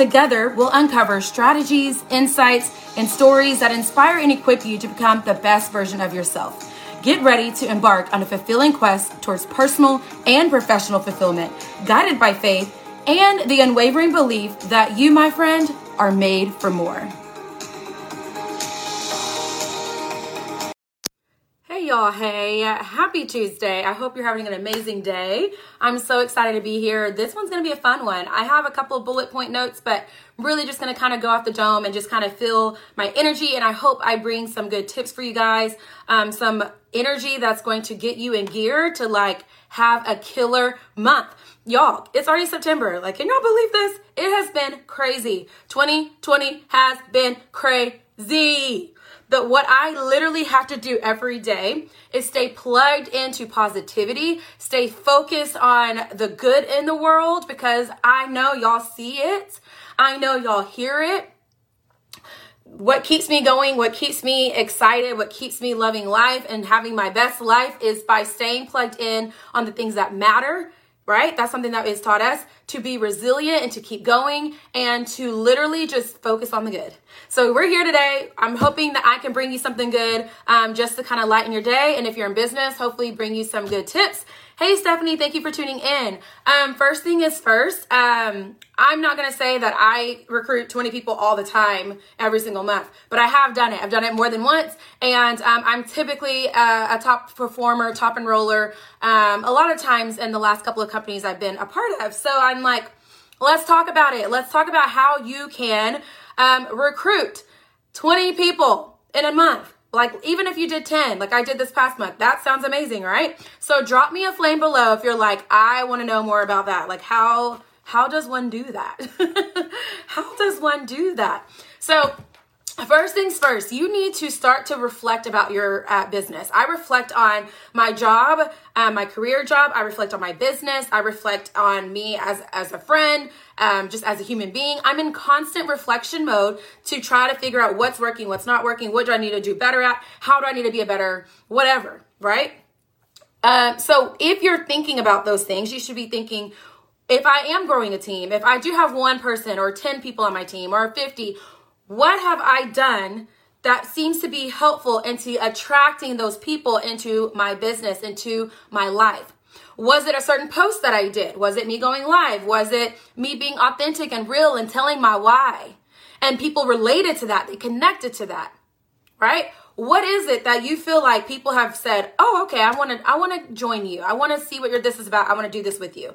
Together, we'll uncover strategies, insights, and stories that inspire and equip you to become the best version of yourself. Get ready to embark on a fulfilling quest towards personal and professional fulfillment, guided by faith and the unwavering belief that you, my friend, are made for more. Y'all, hey, happy Tuesday. I hope you're having an amazing day. I'm so excited to be here. This one's gonna be a fun one. I have a couple of bullet point notes, but really just gonna kind of go off the dome and just kind of feel my energy. And I hope I bring some good tips for you guys, um, some energy that's going to get you in gear to like have a killer month. Y'all, it's already September. Like, can y'all believe this? It has been crazy. 2020 has been crazy that what I literally have to do every day is stay plugged into positivity, stay focused on the good in the world because I know y'all see it. I know y'all hear it. What keeps me going, what keeps me excited, what keeps me loving life and having my best life is by staying plugged in on the things that matter right? That's something that is taught us to be resilient and to keep going and to literally just focus on the good. So we're here today. I'm hoping that I can bring you something good um, just to kind of lighten your day. And if you're in business, hopefully bring you some good tips Hey, Stephanie, thank you for tuning in. Um, first thing is first, um, I'm not going to say that I recruit 20 people all the time, every single month, but I have done it. I've done it more than once, and um, I'm typically a, a, top performer, top enroller, um, a lot of times in the last couple of companies I've been a part of. So I'm like, let's talk about it. Let's talk about how you can um, recruit 20 people in a month like even if you did 10 like i did this past month that sounds amazing right? So drop me a flame below if you're like i want to know more about that. Like how how does one do that? How does one do that? So First things first, you need to start to reflect about your uh, business. I reflect on my job, uh, my career job. I reflect on my business. I reflect on me as, as a friend, um, just as a human being. I'm in constant reflection mode to try to figure out what's working, what's not working, what do I need to do better at, how do I need to be a better whatever, right? Um, so if you're thinking about those things, you should be thinking, if I am growing a team, if I do have one person or 10 people on my team or 50, what have I done that seems to be helpful into attracting those people into my business, into my life? Was it a certain post that I did? Was it me going live? Was it me being authentic and real and telling my why? And people related to that, they connected to that, right? What is it that you feel like people have said, "Oh, okay, I want to I want to join you. I want to see what your this is about. I want to do this with you."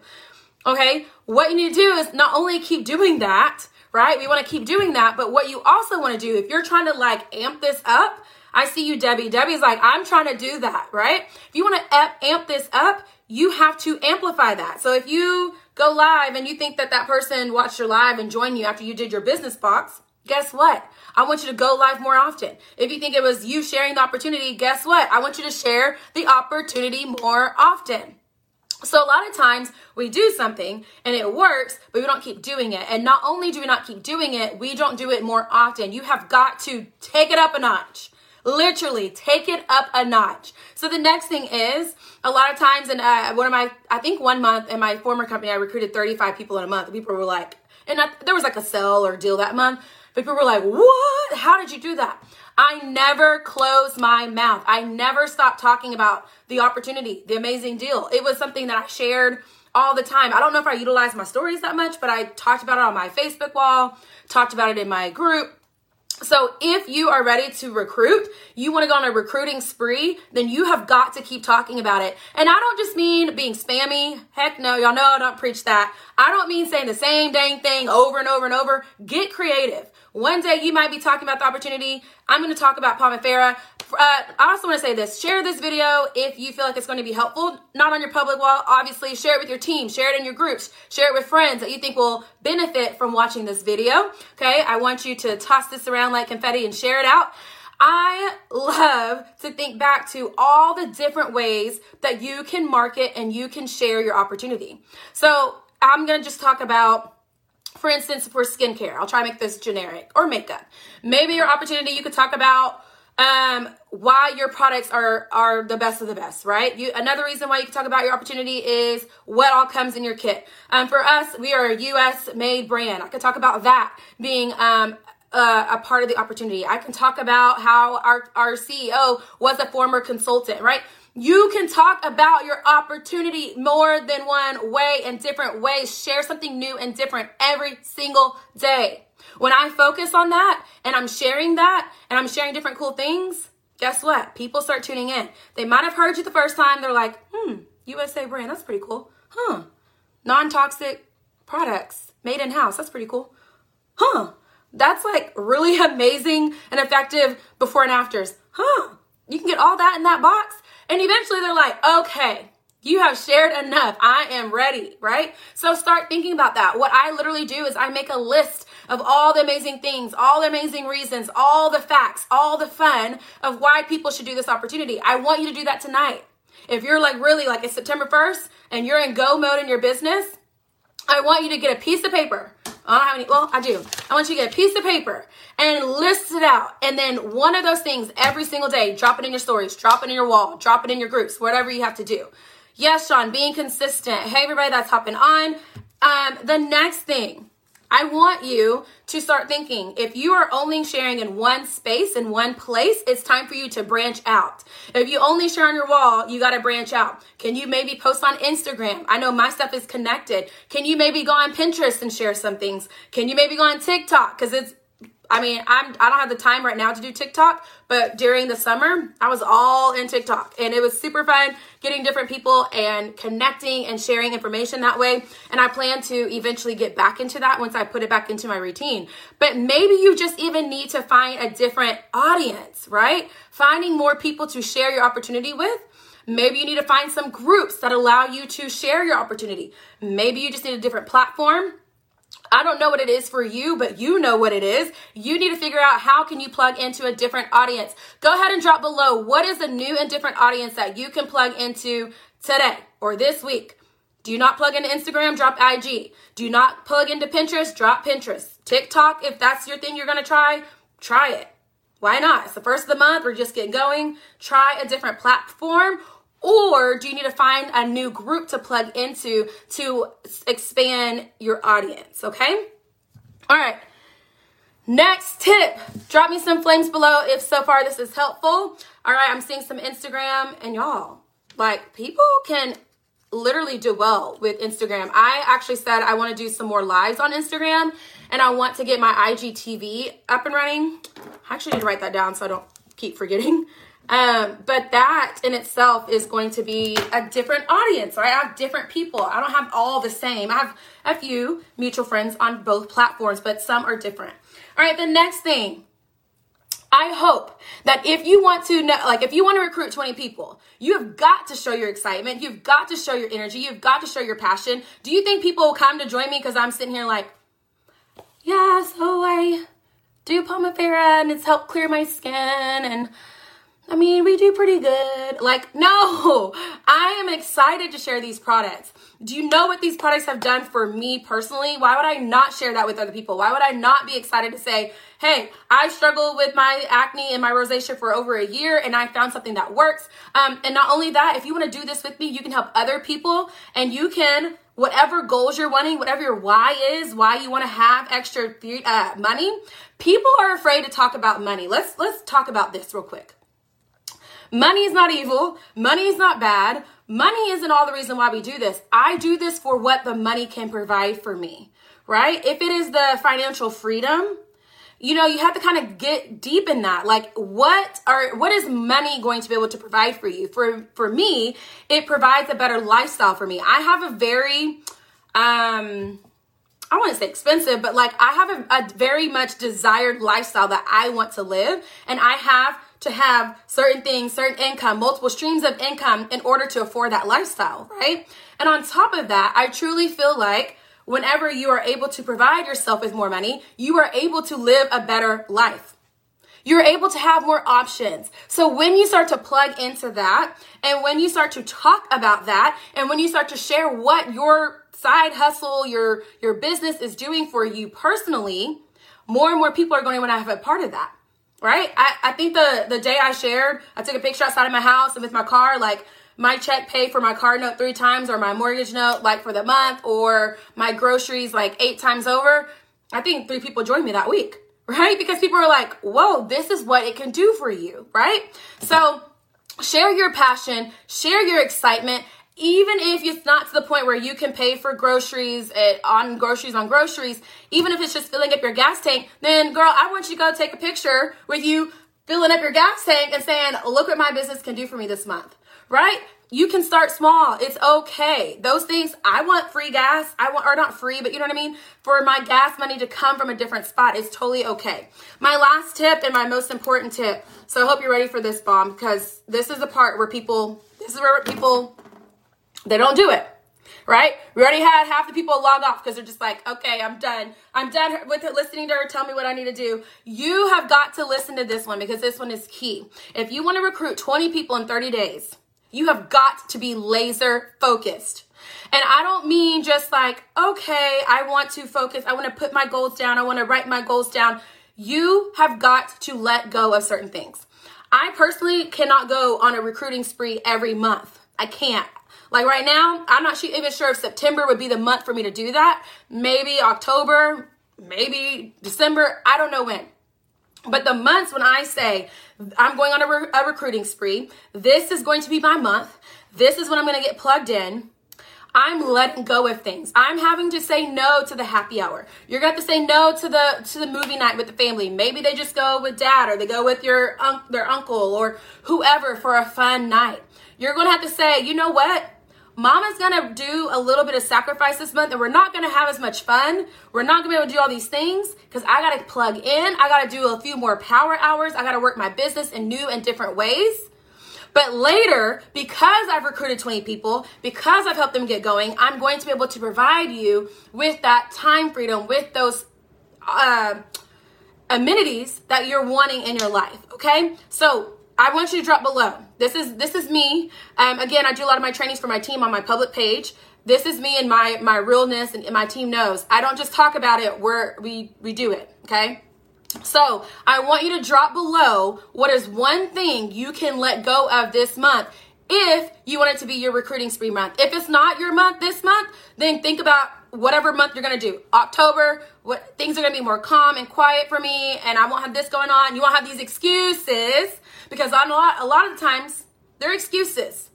Okay? What you need to do is not only keep doing that, right? We want to keep doing that. But what you also want to do, if you're trying to like amp this up, I see you, Debbie. Debbie's like, I'm trying to do that, right? If you want to amp this up, you have to amplify that. So if you go live and you think that that person watched your live and joined you after you did your business box, guess what? I want you to go live more often. If you think it was you sharing the opportunity, guess what? I want you to share the opportunity more often. So a lot of times we do something and it works, but we don't keep doing it. And not only do we not keep doing it, we don't do it more often. You have got to take it up a notch. Literally, take it up a notch. So the next thing is a lot of times, and uh, one of my, I think one month in my former company, I recruited 35 people in a month. People were like, and I, there was like a sell or deal that month. People were like, what? How did you do that? I never closed my mouth. I never stopped talking about the opportunity, the amazing deal. It was something that I shared all the time. I don't know if I utilized my stories that much, but I talked about it on my Facebook wall, talked about it in my group. So if you are ready to recruit, you want to go on a recruiting spree, then you have got to keep talking about it. And I don't just mean being spammy. Heck no, y'all know I don't preach that. I don't mean saying the same dang thing over and over and over. Get creative. One day you might be talking about the opportunity. I'm going to talk about Pomifera. Uh, I also want to say this. Share this video if you feel like it's going to be helpful. Not on your public wall, obviously. Share it with your team. Share it in your groups. Share it with friends that you think will benefit from watching this video. Okay, I want you to toss this around like confetti and share it out. I love to think back to all the different ways that you can market and you can share your opportunity. So I'm going to just talk about for instance, for skincare, I'll try to make this generic or makeup. Maybe your opportunity, you could talk about um, why your products are are the best of the best, right? You another reason why you can talk about your opportunity is what all comes in your kit. Um, for us, we are a U.S. made brand. I could talk about that being um, uh, a part of the opportunity. I can talk about how our our CEO was a former consultant, right? You can talk about your opportunity more than one way in different ways. Share something new and different every single day. When I focus on that and I'm sharing that and I'm sharing different cool things, guess what? People start tuning in. They might have heard you the first time. They're like, hmm, USA brand, that's pretty cool. Huh. Non toxic products made in house, that's pretty cool. Huh. That's like really amazing and effective before and afters. Huh. You can get all that in that box and eventually they're like, okay, you have shared enough. I am ready, right? So start thinking about that. What I literally do is I make a list of all the amazing things, all the amazing reasons, all the facts, all the fun of why people should do this opportunity. I want you to do that tonight. If you're like really like it's September 1st and you're in go mode in your business, I want you to get a piece of paper I don't have any. Well, I do. I want you to get a piece of paper and list it out. And then one of those things every single day, drop it in your stories, drop it in your wall, drop it in your groups, whatever you have to do. Yes, Sean, being consistent. Hey, everybody that's hopping on. Um, the next thing I want you to start thinking if you are only sharing in one space, in one place, it's time for you to branch out. If you only share on your wall, you got to branch out. Can you maybe post on Instagram? I know my stuff is connected. Can you maybe go on Pinterest and share some things? Can you maybe go on TikTok? Because it's I mean, I'm I don't have the time right now to do TikTok, but during the summer, I was all in TikTok and it was super fun getting different people and connecting and sharing information that way. And I plan to eventually get back into that once I put it back into my routine. But maybe you just even need to find a different audience, right? Finding more people to share your opportunity with. Maybe you need to find some groups that allow you to share your opportunity. Maybe you just need a different platform I don't know what it is for you, but you know what it is. You need to figure out how can you plug into a different audience. Go ahead and drop below what is a new and different audience that you can plug into today or this week. Do not plug into Instagram? Drop IG. Do not plug into Pinterest? Drop Pinterest. TikTok, if that's your thing you're going to try, try it. Why not? It's the first of the month. We're just getting going. Try a different platform or do you need to find a new group to plug into to expand your audience? Okay. All right. Next tip drop me some flames below if so far this is helpful. All right. I'm seeing some Instagram and y'all, like, people can literally do well with Instagram. I actually said I want to do some more lives on Instagram and I want to get my IGTV up and running. I actually need to write that down so I don't keep forgetting. Um, but that in itself is going to be a different audience, right? I have different people. I don't have all the same. I have a few mutual friends on both platforms, but some are different. All right, the next thing. I hope that if you want to know, like if you want to recruit 20 people, you have got to show your excitement. You've got to show your energy. You've got to show your passion. Do you think people will come to join me because I'm sitting here like, yeah, so I do Pomifera and it's helped clear my skin and I mean, we do pretty good. Like, no, I am excited to share these products. Do you know what these products have done for me personally? Why would I not share that with other people? Why would I not be excited to say, hey, I struggled with my acne and my rosacea for over a year and I found something that works. Um, and not only that, if you want to do this with me, you can help other people and you can whatever goals you're wanting, whatever your why is, why you want to have extra uh, money. People are afraid to talk about money. Let's let's talk about this real quick. Money is not evil. Money is not bad. Money isn't all the reason why we do this. I do this for what the money can provide for me, right? If it is the financial freedom, you know, you have to kind of get deep in that. Like what are what is money going to be able to provide for you? For for me, it provides a better lifestyle for me. I have a very um I want to say expensive, but like I have a, a, very much desired lifestyle that I want to live, and I have to have certain things, certain income, multiple streams of income in order to afford that lifestyle, right? And on top of that, I truly feel like whenever you are able to provide yourself with more money, you are able to live a better life. You're able to have more options. So when you start to plug into that, and when you start to talk about that, and when you start to share what your side hustle, your your business is doing for you personally, more and more people are going to want to have a part of that. Right? I, I think the the day I shared, I took a picture outside of my house and with my car, like my check paid for my car note three times or my mortgage note like for the month or my groceries like eight times over. I think three people joined me that week right? Because people are like, whoa, this is what it can do for you, right? So share your passion, share your excitement. Even if it's not to the point where you can pay for groceries at, on groceries on groceries, even if it's just filling up your gas tank, then girl, I want you to go take a picture with you filling up your gas tank and saying, look what my business can do for me this month, right? you can start small. It's okay. Those things, I want free gas. I want, or not free, but you know what I mean? For my gas money to come from a different spot is totally okay. My last tip and my most important tip. So I hope you're ready for this bomb because this is the part where people, this is where people, they don't do it. Right? We already had half the people log off because they're just like, okay, I'm done. I'm done with listening to her tell me what I need to do. You have got to listen to this one because this one is key. If you want to recruit 20 people in 30 days, you have got to be laser focused. And I don't mean just like, okay, I want to focus, I want to put my goals down, I want to write my goals down. You have got to let go of certain things. I personally cannot go on a recruiting spree every month. I can't. Like right now, I'm not even sure if September would be the month for me to do that. Maybe October, maybe December, I don't know when. But the months when I say I'm going on a, re- a recruiting spree, this is going to be my month, this is when I'm going to get plugged in. I'm letting go of things. I'm having to say no to the happy hour. You're gonna have to say no to the to the movie night with the family. Maybe they just go with dad or they go with your un- their uncle or whoever for a fun night. You're gonna have to say, you know what? Mama's gonna do a little bit of sacrifice this month and we're not gonna have as much fun. We're not gonna be able to do all these things because I gotta plug in. I gotta do a few more power hours. I gotta work my business in new and different ways. But later, because I've recruited 20 people, because I've helped them get going, I'm going to be able to provide you with that time freedom, with those uh, amenities that you're wanting in your life. Okay? So I want you to drop below. This is this is me. Um, again, I do a lot of my trainings for my team on my public page. This is me and my my realness, and, and my team knows. I don't just talk about it. We're we we do it. Okay. So I want you to drop below what is one thing you can let go of this month if you want it to be your recruiting spree month. If it's not your month this month, then think about whatever month you're gonna do. October, what things are gonna be more calm and quiet for me, and I won't have this going on. You won't have these excuses because a lot, a lot of the times they're excuses.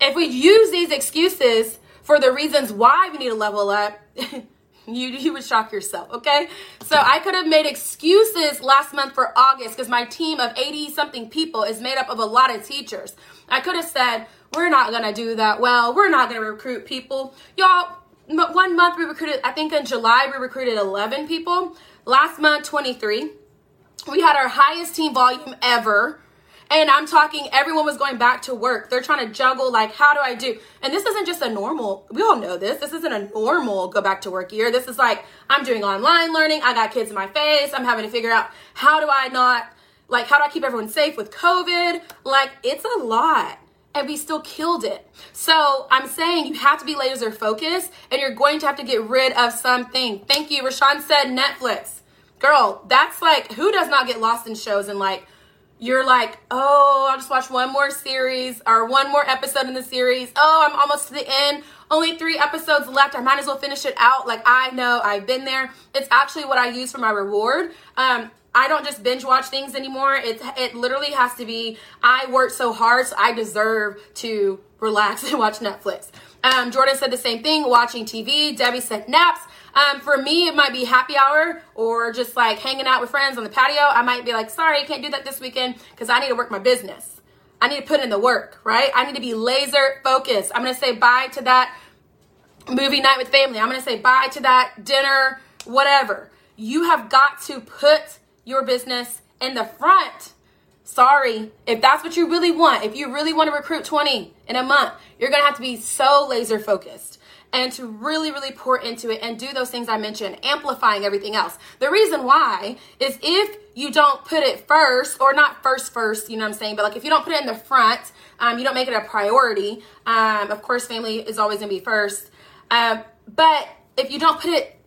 If we use these excuses for the reasons why we need to level up, you you would shock yourself. Okay, so I could have made excuses last month for August because my team of eighty something people is made up of a lot of teachers. I could have said we're not gonna do that well. We're not gonna recruit people, y'all. One month we recruited. I think in July we recruited eleven people. Last month twenty three. We had our highest team volume ever and I'm talking, everyone was going back to work. They're trying to juggle, like, how do I do? And this isn't just a normal, we all know this. This isn't a normal go back to work year. This is like, I'm doing online learning. I got kids in my face. I'm having to figure out how do I not, like, how do I keep everyone safe with COVID? Like, it's a lot and we still killed it. So I'm saying you have to be laser focused and you're going to have to get rid of something. Thank you. Rashawn said Netflix. Girl, that's like, who does not get lost in shows and like, you're like, oh, I'll just watch one more series or one more episode in the series. Oh, I'm almost to the end. Only three episodes left. I might as well finish it out. Like I know I've been there. It's actually what I use for my reward. Um, I don't just binge watch things anymore. It it literally has to be. I worked so hard, so I deserve to relax and watch Netflix. Um, Jordan said the same thing. Watching TV. Debbie said naps. Um, for me, it might be happy hour or just like hanging out with friends on the patio. I might be like, sorry, I can't do that this weekend because I need to work my business. I need to put in the work, right? I need to be laser focused. I'm going to say bye to that movie night with family. I'm going to say bye to that dinner, whatever. You have got to put your business in the front. Sorry, if that's what you really want, if you really want to recruit 20 in a month, you're going to have to be so laser focused and to really, really pour into it and do those things I mentioned, amplifying everything else. The reason why is if you don't put it first, or not first, first, you know what I'm saying, but like if you don't put it in the front, um, you don't make it a priority. Um, of course, family is always gonna be first. Um, but if you don't put it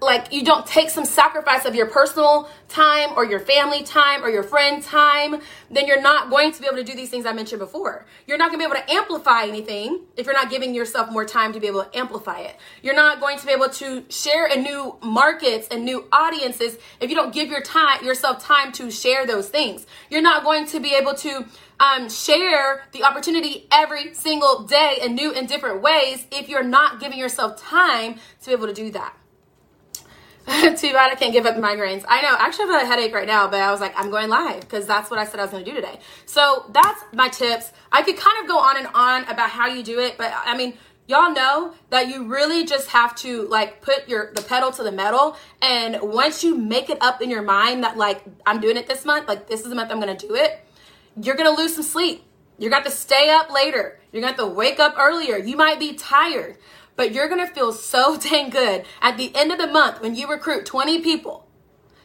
like you don't take some sacrifice of your personal time or your family time or your friend time, then you're not going to be able to do these things I mentioned before. You're not going to be able to amplify anything if you're not giving yourself more time to be able to amplify it. You're not going to be able to share in new markets and new audiences if you don't give your time yourself time to share those things. You're not going to be able to um, share the opportunity every single day in new and different ways if you're not giving yourself time to be able to do that. Too bad I can't give up migraines. I know. I actually have a headache right now, but I was like, I'm going live because that's what I said I was going to do today. So that's my tips. I could kind of go on and on about how you do it, but I mean, y'all know that you really just have to like put your the pedal to the metal and once you make it up in your mind that like i'm doing it this month like this is the month i'm gonna do it you're gonna lose some sleep you're gonna have to stay up later you're gonna have to wake up earlier you might be tired but you're gonna feel so dang good at the end of the month when you recruit 20 people.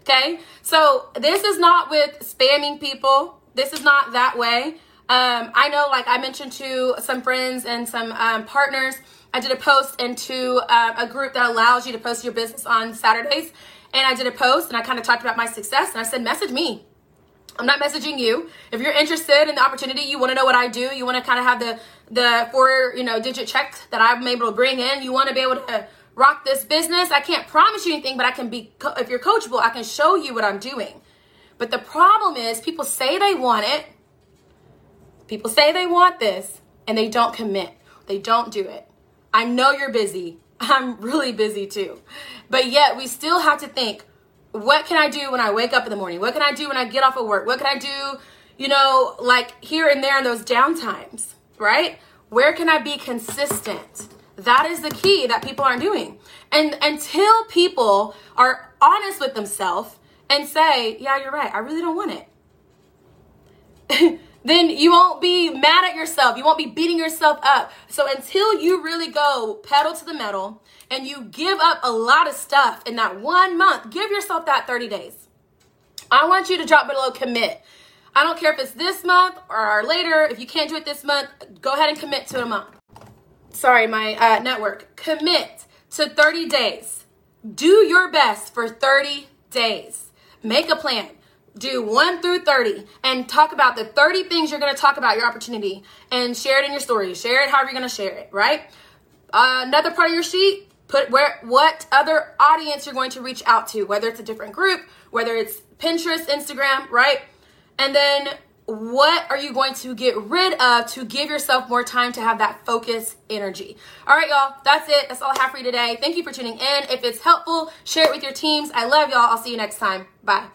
Okay? So this is not with spamming people. This is not that way. Um, I know, like I mentioned to some friends and some um, partners, I did a post into uh, a group that allows you to post your business on Saturdays. And I did a post and I kind of talked about my success and I said, message me. I'm not messaging you. If you're interested in the opportunity, you want to know what I do, you want to kind of have the the four, you know, digit check that I'm able to bring in, you want to be able to rock this business. I can't promise you anything, but I can be if you're coachable, I can show you what I'm doing. But the problem is people say they want it. People say they want this and they don't commit. They don't do it. I know you're busy. I'm really busy too. But yet we still have to think, what can I do when I wake up in the morning? What can I do when I get off of work? What can I do, you know, like here and there in those downtimes, right? Where can I be consistent? That is the key that people aren't doing. And until people are honest with themselves and say, yeah, you're right, I really don't want it. then you won't be mad at yourself. You won't be beating yourself up. So until you really go pedal to the metal and you give up a lot of stuff in that one month, give yourself that 30 days. I want you to drop below commit. I don't care if it's this month or later. If you can't do it this month, go ahead and commit to a month. Sorry, my uh, network. Commit to 30 days. Do your best for 30 days. Make a plan do 1 through 30 and talk about the 30 things you're going to talk about your opportunity and share it in your story share it however you're going to share it right? Uh, another part of your sheet put where what other audience you're going to reach out to whether it's a different group whether it's pinterest instagram right? And then what are you going to get rid of to give yourself more time to have that focus energy? All right y'all that's it. That's all i have for you today. Thank you for tuning in. If it's helpful share it with your teams. I love y'all. I'll see you next time. Bye